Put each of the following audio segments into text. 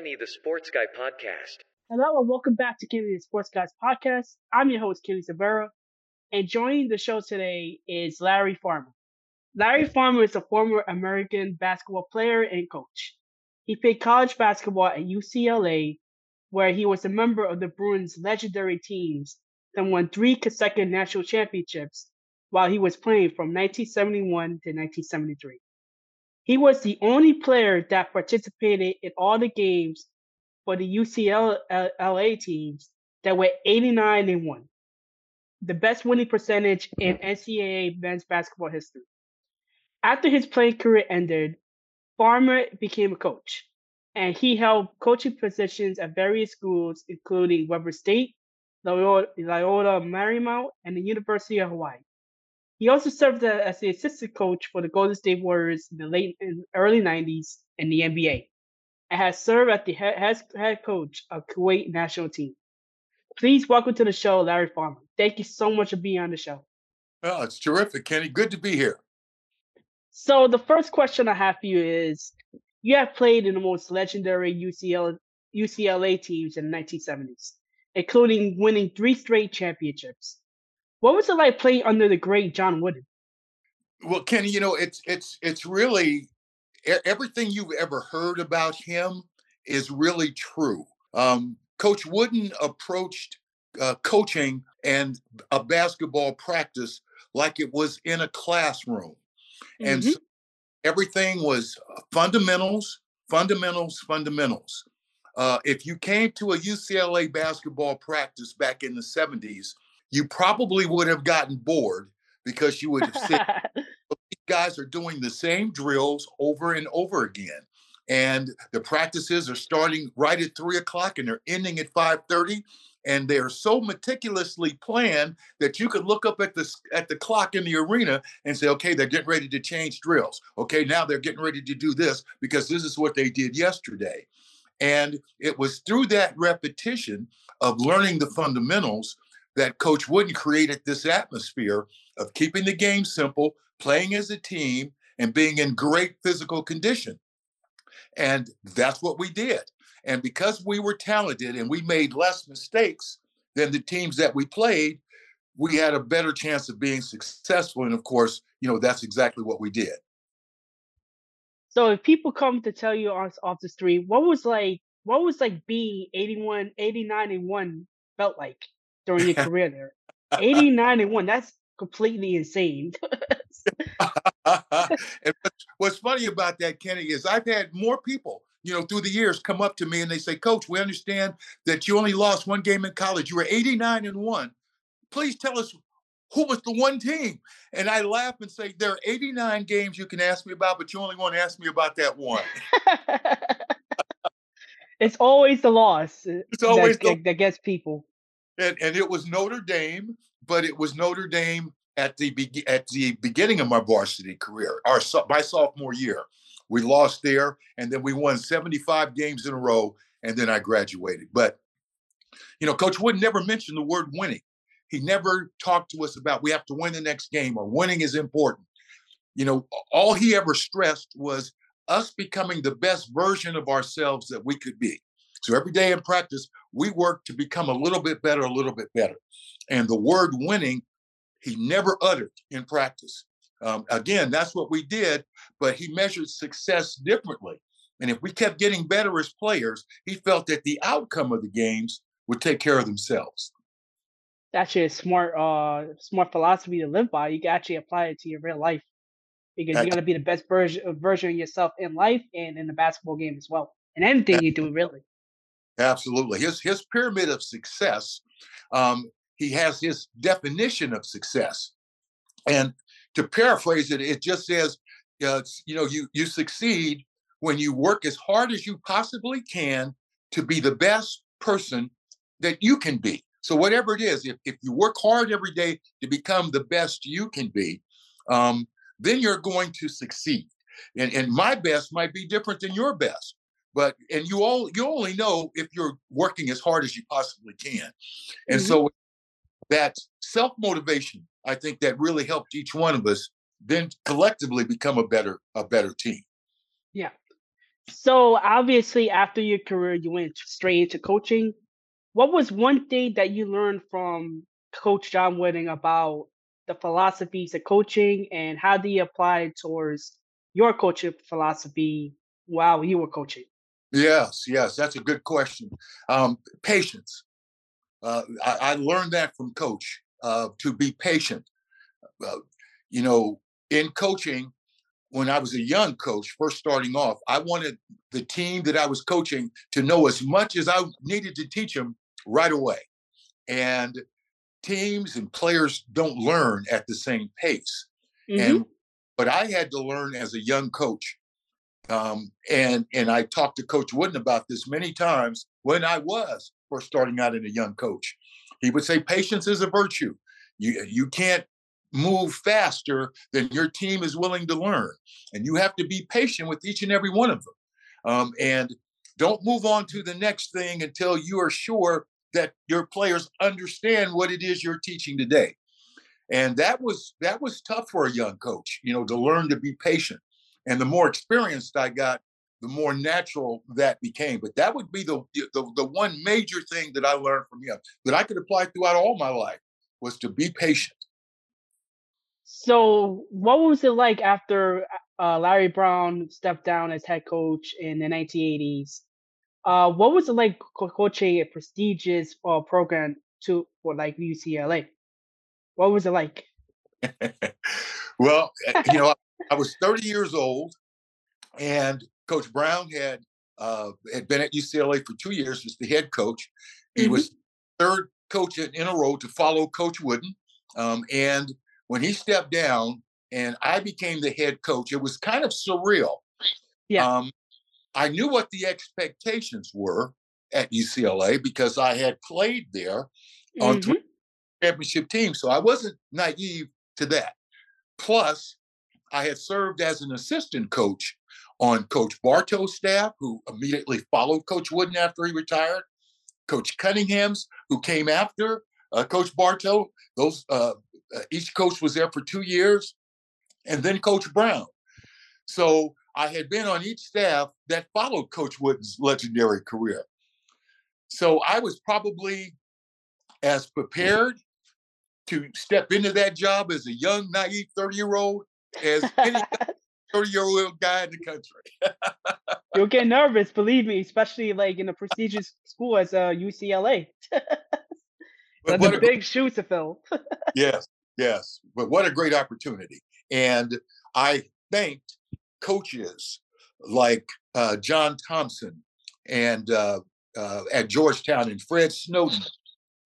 Kenny the Sports Guy podcast. Hello and welcome back to Kenny the Sports Guys podcast. I'm your host, Kenny Severa, and joining the show today is Larry Farmer. Larry Farmer is a former American basketball player and coach. He played college basketball at UCLA, where he was a member of the Bruins' legendary teams that won three consecutive national championships while he was playing from 1971 to 1973. He was the only player that participated in all the games for the UCLA teams that were 89 and 1, the best winning percentage in NCAA men's basketball history. After his playing career ended, Farmer became a coach, and he held coaching positions at various schools, including Weber State, Loyola, Loyola Marymount, and the University of Hawaii. He also served uh, as the assistant coach for the Golden State Warriors in the late and early 90s in the NBA and has served as the head, head coach of Kuwait national team. Please welcome to the show, Larry Farmer. Thank you so much for being on the show. Well, it's terrific, Kenny. Good to be here. So the first question I have for you is you have played in the most legendary UCL, UCLA teams in the 1970s, including winning three straight championships. What was it like playing under the great John Wooden? Well, Kenny, you know, it's it's it's really everything you've ever heard about him is really true. Um, Coach Wooden approached uh, coaching and a basketball practice like it was in a classroom, mm-hmm. and so everything was uh, fundamentals, fundamentals, fundamentals. Uh, if you came to a UCLA basketball practice back in the 70s, you probably would have gotten bored because you would have said, these guys are doing the same drills over and over again. And the practices are starting right at three o'clock and they're ending at 5:30. And they are so meticulously planned that you could look up at the at the clock in the arena and say, okay, they're getting ready to change drills. Okay, now they're getting ready to do this because this is what they did yesterday. And it was through that repetition of learning the fundamentals that Coach Wooden created this atmosphere of keeping the game simple, playing as a team, and being in great physical condition. And that's what we did. And because we were talented and we made less mistakes than the teams that we played, we had a better chance of being successful. And of course, you know, that's exactly what we did. So if people come to tell you off, off the street, what was like what was like being 81, 89 and 1 felt like? During your career there. 89 and 1. That's completely insane. and what's funny about that, Kenny, is I've had more people, you know, through the years come up to me and they say, Coach, we understand that you only lost one game in college. You were 89 and 1. Please tell us who was the one team? And I laugh and say, There are 89 games you can ask me about, but you only want to ask me about that one. it's always the loss. It's always that, the, that gets people and, and it was Notre Dame, but it was Notre Dame at the be- at the beginning of my varsity career, our my sophomore year. We lost there, and then we won 75 games in a row, and then I graduated. But you know, Coach Wood never mentioned the word winning. He never talked to us about we have to win the next game or winning is important. You know, all he ever stressed was us becoming the best version of ourselves that we could be. So every day in practice, we work to become a little bit better, a little bit better. And the word winning, he never uttered in practice. Um, again, that's what we did, but he measured success differently. And if we kept getting better as players, he felt that the outcome of the games would take care of themselves. That's a smart, uh, smart philosophy to live by. You can actually apply it to your real life because you got to be the best version version of yourself in life and in the basketball game as well, and anything you do really. Absolutely. His his pyramid of success, um, he has his definition of success. And to paraphrase it, it just says, uh, you know, you you succeed when you work as hard as you possibly can to be the best person that you can be. So whatever it is, if, if you work hard every day to become the best you can be, um, then you're going to succeed. And, and my best might be different than your best but and you all you only know if you're working as hard as you possibly can and mm-hmm. so that self motivation i think that really helped each one of us then collectively become a better a better team yeah So obviously, after your career, you went straight into coaching. What was one thing that you learned from Coach John Wooden about the philosophies of coaching, and how do you apply it towards your coaching philosophy while you were coaching? Yes, yes, that's a good question. Um, patience. Uh, I, I, learned that from Coach uh, to be patient. Uh, you know, in coaching, when I was a young coach, first starting off, I wanted the team that I was coaching to know as much as I needed to teach them right away. And teams and players don't learn at the same pace. Mm-hmm. And but I had to learn as a young coach. Um, and and I talked to Coach Wooden about this many times when I was first starting out in a young coach. He would say patience is a virtue. You you can't move faster than your team is willing to learn. And you have to be patient with each and every one of them. Um, and don't move on to the next thing until you are sure that your players understand what it is you're teaching today. And that was that was tough for a young coach, you know, to learn to be patient. And the more experienced I got, the more natural that became. But that would be the the, the one major thing that I learned from him that I could apply throughout all my life was to be patient. So, what was it like after uh, Larry Brown stepped down as head coach in the 1980s? Uh, what was it like co- coaching a prestigious uh, program to for like UCLA? What was it like? well, eh, you know, I was 30 years old, and Coach Brown had uh, had been at UCLA for two years as the head coach. He mm-hmm. was third coach in a row to follow Coach Wooden, um, and when he stepped down and I became the head coach, it was kind of surreal. Yeah. Um, I knew what the expectations were at UCLA because I had played there mm-hmm. on three championship teams. So I wasn't naive to that. Plus, I had served as an assistant coach on Coach Bartow's staff, who immediately followed Coach Wooden after he retired, Coach Cunningham's, who came after uh, Coach Bartow. Those uh, uh, each coach was there for two years, and then Coach Brown. So I had been on each staff that followed Coach Wooden's legendary career. So I was probably as prepared to step into that job as a young, naive 30 year old as any 30 year old guy in the country. You'll get nervous, believe me, especially like in a prestigious school as uh, UCLA. That's a, a big shoe to fill. yes, Yes, but what a great opportunity. And I thanked coaches like uh, John Thompson and uh, uh, at Georgetown and Fred Snowden,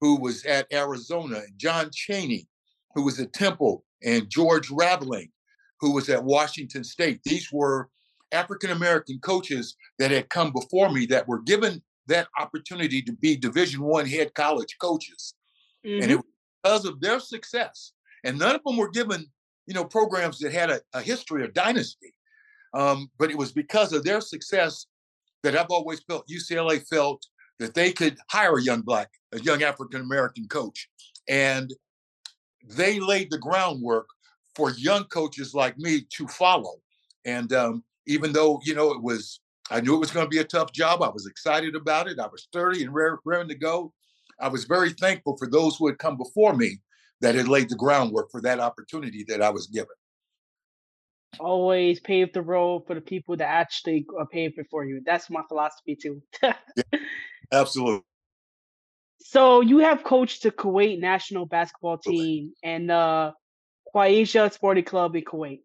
who was at Arizona, and John Chaney, who was at Temple, and George Raveling, who was at Washington State. These were African American coaches that had come before me that were given that opportunity to be Division One head college coaches, mm-hmm. and it was because of their success and none of them were given, you know, programs that had a, a history or dynasty. Um, but it was because of their success that I've always felt UCLA felt that they could hire a young black, a young African American coach, and they laid the groundwork for young coaches like me to follow. And um, even though you know it was, I knew it was going to be a tough job. I was excited about it. I was 30 and raring to go. I was very thankful for those who had come before me that had laid the groundwork for that opportunity that I was given. Always pave the road for the people that actually are paved it for you. That's my philosophy too. yeah, absolutely. So you have coached the Kuwait national basketball team and uh Khwarizah Sporting Club in Kuwait.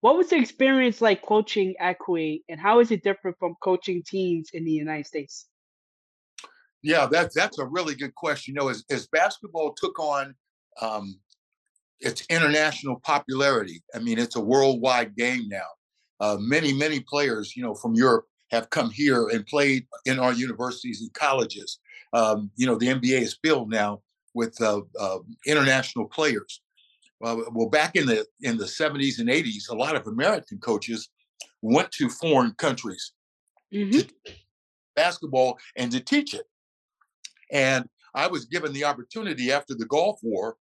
What was the experience like coaching at Kuwait, and how is it different from coaching teams in the United States? Yeah, that's that's a really good question. You know, as, as basketball took on um, its international popularity. I mean, it's a worldwide game now. Uh, many, many players, you know, from Europe have come here and played in our universities and colleges. Um, you know, the NBA is filled now with uh, uh, international players. Well, back in the in the 70s and 80s, a lot of American coaches went to foreign countries mm-hmm. to basketball and to teach it. And I was given the opportunity after the Gulf War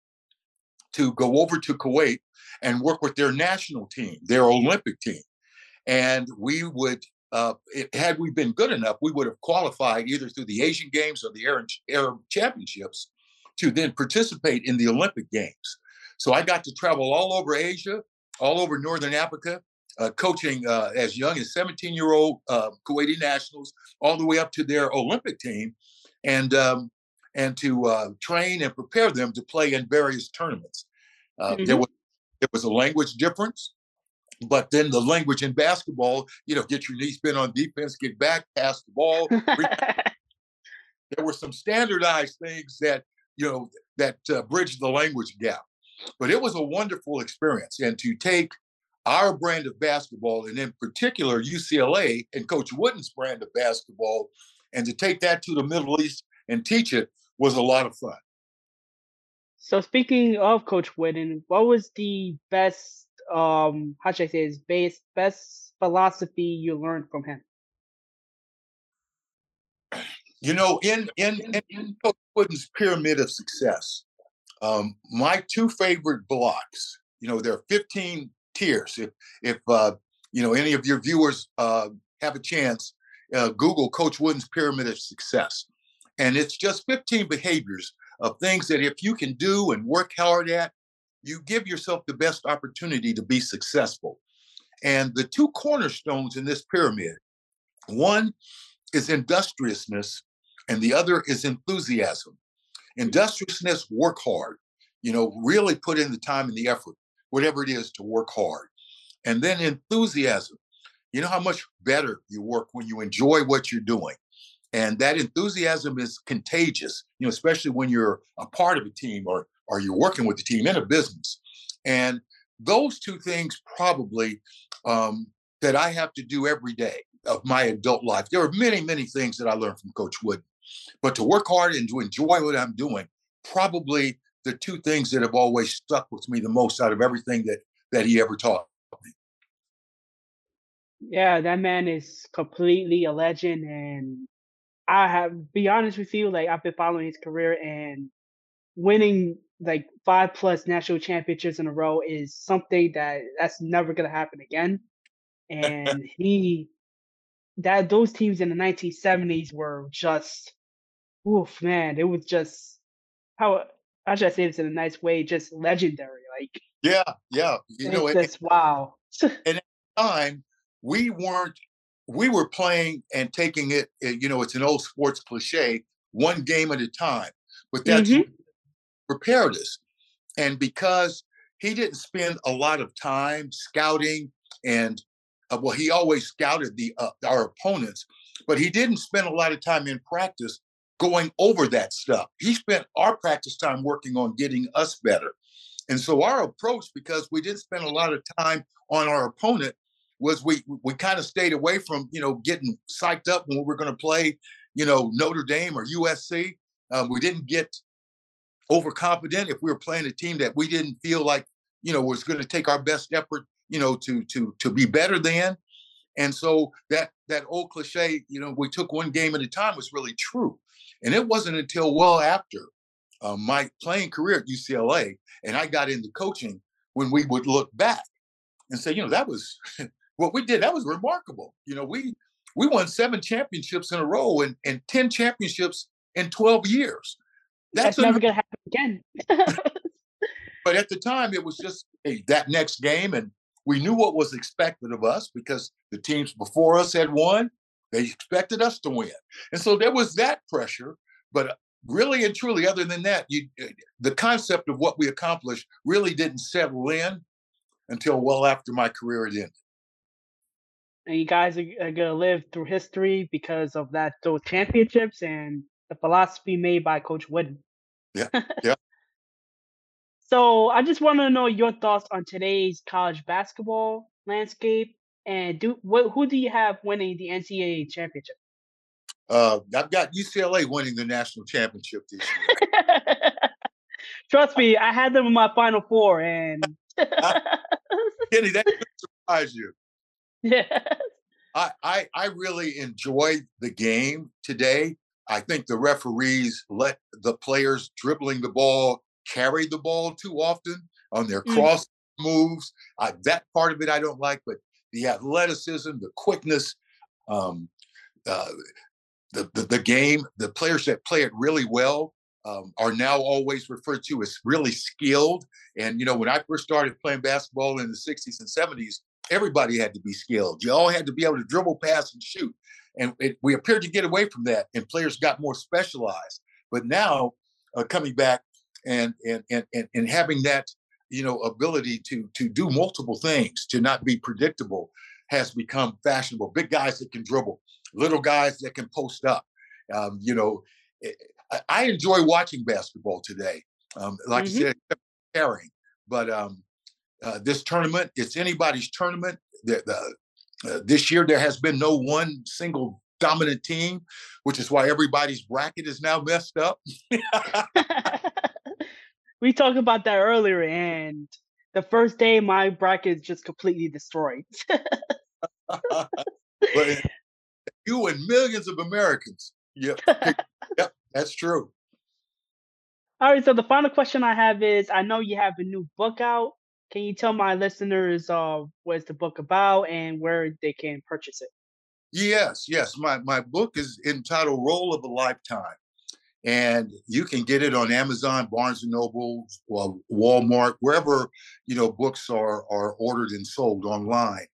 to go over to Kuwait and work with their national team, their Olympic team. And we would uh, it, had we been good enough, we would have qualified either through the Asian Games or the Arab, Arab Championships to then participate in the Olympic Games. So I got to travel all over Asia, all over Northern Africa, uh, coaching uh, as young as 17 year old uh, Kuwaiti nationals, all the way up to their Olympic team, and um, and to uh, train and prepare them to play in various tournaments. Mm-hmm. There was there was a language difference. But then the language in basketball, you know, get your knee spin on defense, get back, pass the ball. there were some standardized things that, you know, that uh, bridged the language gap. But it was a wonderful experience. And to take our brand of basketball, and in particular UCLA and Coach Wooden's brand of basketball, and to take that to the Middle East and teach it was a lot of fun. So speaking of Coach Wooden, what was the best um how should I say his base best philosophy you learned from him? You know, in in, in Coach Wooden's pyramid of success, um, my two favorite blocks, you know, there are 15 tiers. If if uh, you know any of your viewers uh, have a chance, uh, Google Coach Wooden's pyramid of success, and it's just 15 behaviors of things that if you can do and work hard at, you give yourself the best opportunity to be successful. And the two cornerstones in this pyramid one is industriousness, and the other is enthusiasm. Industriousness, work hard, you know, really put in the time and the effort, whatever it is to work hard. And then enthusiasm, you know how much better you work when you enjoy what you're doing. And that enthusiasm is contagious, you know, especially when you're a part of a team or or you're working with the team in a business. And those two things probably um, that I have to do every day of my adult life. There are many, many things that I learned from Coach Wood, but to work hard and to enjoy what I'm doing, probably the two things that have always stuck with me the most out of everything that that he ever taught me. Yeah, that man is completely a legend, and I have be honest with you, like I've been following his career and winning like five plus national championships in a row is something that that's never gonna happen again. And he that those teams in the 1970s were just oof man, it was just how how should I say this in a nice way, just legendary. Like yeah, yeah. You know, just it, wow. and at the time we weren't we were playing and taking it, eh, you know, it's an old sports cliche, one game at a time. But that's mm-hmm prepared us. And because he didn't spend a lot of time scouting and uh, well, he always scouted the uh, our opponents, but he didn't spend a lot of time in practice going over that stuff. He spent our practice time working on getting us better. And so our approach, because we didn't spend a lot of time on our opponent, was we we kind of stayed away from you know getting psyched up when we were going to play, you know Notre Dame or USC. Um, we didn't get overconfident, if we were playing a team that we didn't feel like, you know, was going to take our best effort, you know, to to to be better than. And so that that old cliche, you know, we took one game at a time was really true. And it wasn't until well after uh, my playing career at UCLA and I got into coaching when we would look back and say, you know, that was what we did. That was remarkable. You know, we we won seven championships in a row and, and 10 championships in 12 years. That's, That's never going to happen again. but at the time, it was just hey, that next game, and we knew what was expected of us because the teams before us had won. They expected us to win, and so there was that pressure. But really and truly, other than that, you, eh, the concept of what we accomplished really didn't settle in until well after my career had ended. And you guys are, are gonna live through history because of that those championships and the philosophy made by Coach Wooden. Yeah, yeah. So I just want to know your thoughts on today's college basketball landscape, and do what? Who do you have winning the NCAA championship? Uh, I've got UCLA winning the national championship this year. Trust me, I had them in my Final Four, and Kenny, that could surprise you. Yeah. I, I I really enjoyed the game today. I think the referees let the players dribbling the ball carry the ball too often on their mm. cross mm. moves. that part of it I don't like, but the athleticism, the quickness, Um, uh, the, the, the game, the players that play it really well um, are now always referred to as really skilled. And you know, when I first started playing basketball in the '60s and '70s, everybody had to be skilled. You all had to be able to dribble, pass, and shoot. And it, we appeared to get away from that, and players got more specialized. But now, uh, coming back and, and and and and having that you know ability to to do multiple things, to not be predictable, has become fashionable. Big guys that can dribble, little guys that can post up. Um, you know, eh, I, I, enjoy watching basketball today. Um, like mm-hmm. I said, caring, but um, uh, this tournament, it's anybody's tournament. The, the, uh, this year, there has been no one single dominant team, which is why everybody's bracket is now messed up. we talked about that earlier, and the first day, my bracket is just completely destroyed. but you and millions of Americans. Yep. yep, that's true. All right, so the final question I have is I know you have a new book out. Can you tell my listeners uh, what's the book about and where they can purchase it? Yes, yes. My my book is entitled Role of a Lifetime. And you can get it on Amazon, Barnes and Noble, Walmart, wherever you know books are are ordered and sold online.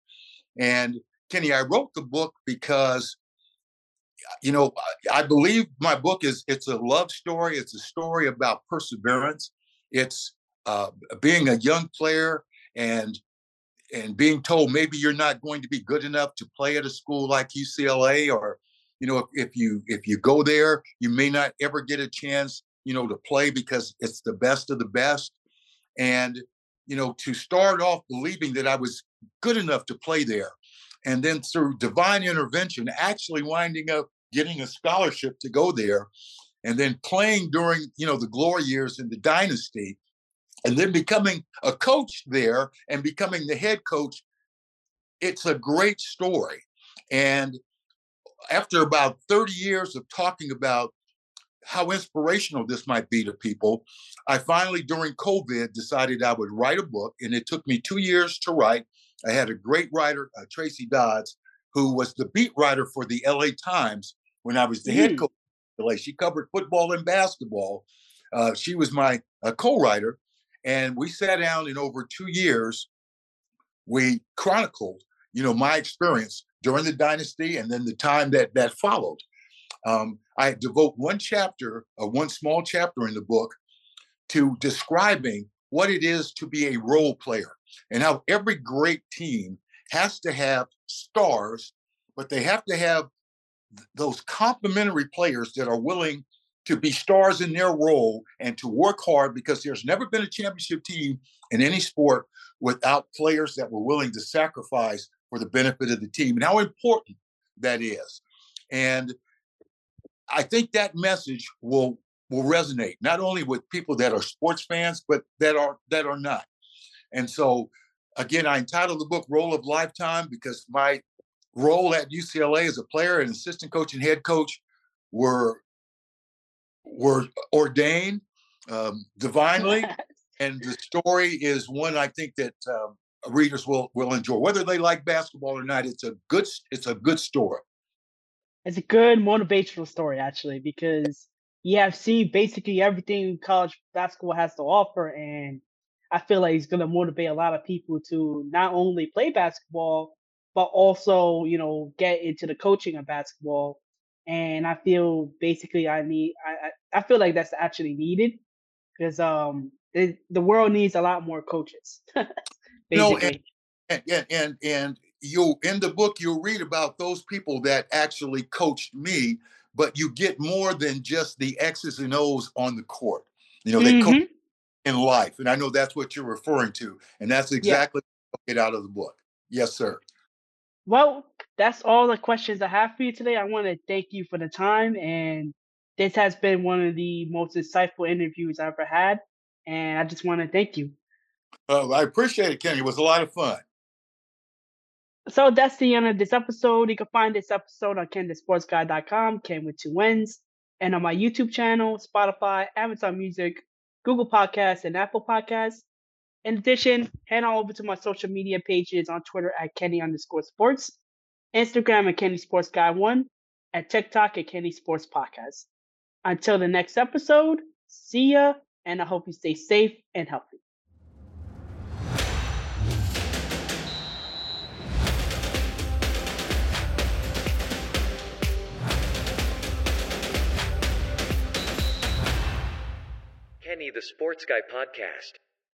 And Kenny, I wrote the book because you know I believe my book is it's a love story. It's a story about perseverance. It's uh, being a young player and and being told maybe you're not going to be good enough to play at a school like UCLA or you know if, if you if you go there you may not ever get a chance you know to play because it's the best of the best. And you know to start off believing that I was good enough to play there and then through divine intervention actually winding up getting a scholarship to go there and then playing during you know the glory years in the dynasty and then becoming a coach there and becoming the head coach it's a great story. And after about 30 years of talking about how inspirational this might be to people i finally during covid decided i would write a book and it took me two years to write i had a great writer uh, tracy dodds who was the beat writer for the la times when i was the mm. head coach she covered football and basketball uh, she was my uh, co-writer and we sat down in over two years. We chronicled, you know, my experience during the dynasty and then the time that that followed. Um, I devote one chapter, uh, one small chapter in the book, to describing what it is to be a role player and how every great team has to have stars, but they have to have those complementary players that are willing to be stars in their role and to work hard because there's never been a championship team in any sport without players that were willing to sacrifice for the benefit of the team and how important that is. And I think that message will will resonate not only with people that are sports fans but that are that are not. And so again I entitled the book Role of Lifetime because my role at UCLA as a player and assistant coach and head coach were were ordained um, divinely, and the story is one I think that um, readers will will enjoy, whether they like basketball or not. It's a good it's a good story. It's a good motivational story actually because you have seen basically everything college basketball has to offer, and I feel like it's going to motivate a lot of people to not only play basketball but also you know get into the coaching of basketball and I feel basically I need I I feel like that's actually needed because um it, the world needs a lot more coaches. no, and, and and and you in the book you'll read about those people that actually coached me, but you get more than just the X's and O's on the court. You know, they mm-hmm. coach in life, and I know that's what you're referring to, and that's exactly yeah. get out of the book. Yes, sir. Well, that's all the questions I have for you today. I want to thank you for the time, and this has been one of the most insightful interviews I've ever had. And I just want to thank you. Uh, I appreciate it, Kenny. It was a lot of fun. So that's the end of this episode. You can find this episode on KenTheSportsGuy.com, Ken with two wins, and on my YouTube channel, Spotify, Amazon Music, Google Podcasts, and Apple Podcasts. In addition, head on over to my social media pages on Twitter at Kenny underscore sports Instagram at Kenny Sports Guy One, and TikTok at Kenny Sports Podcast. Until the next episode, see ya, and I hope you stay safe and healthy. The Sports Guy Podcast.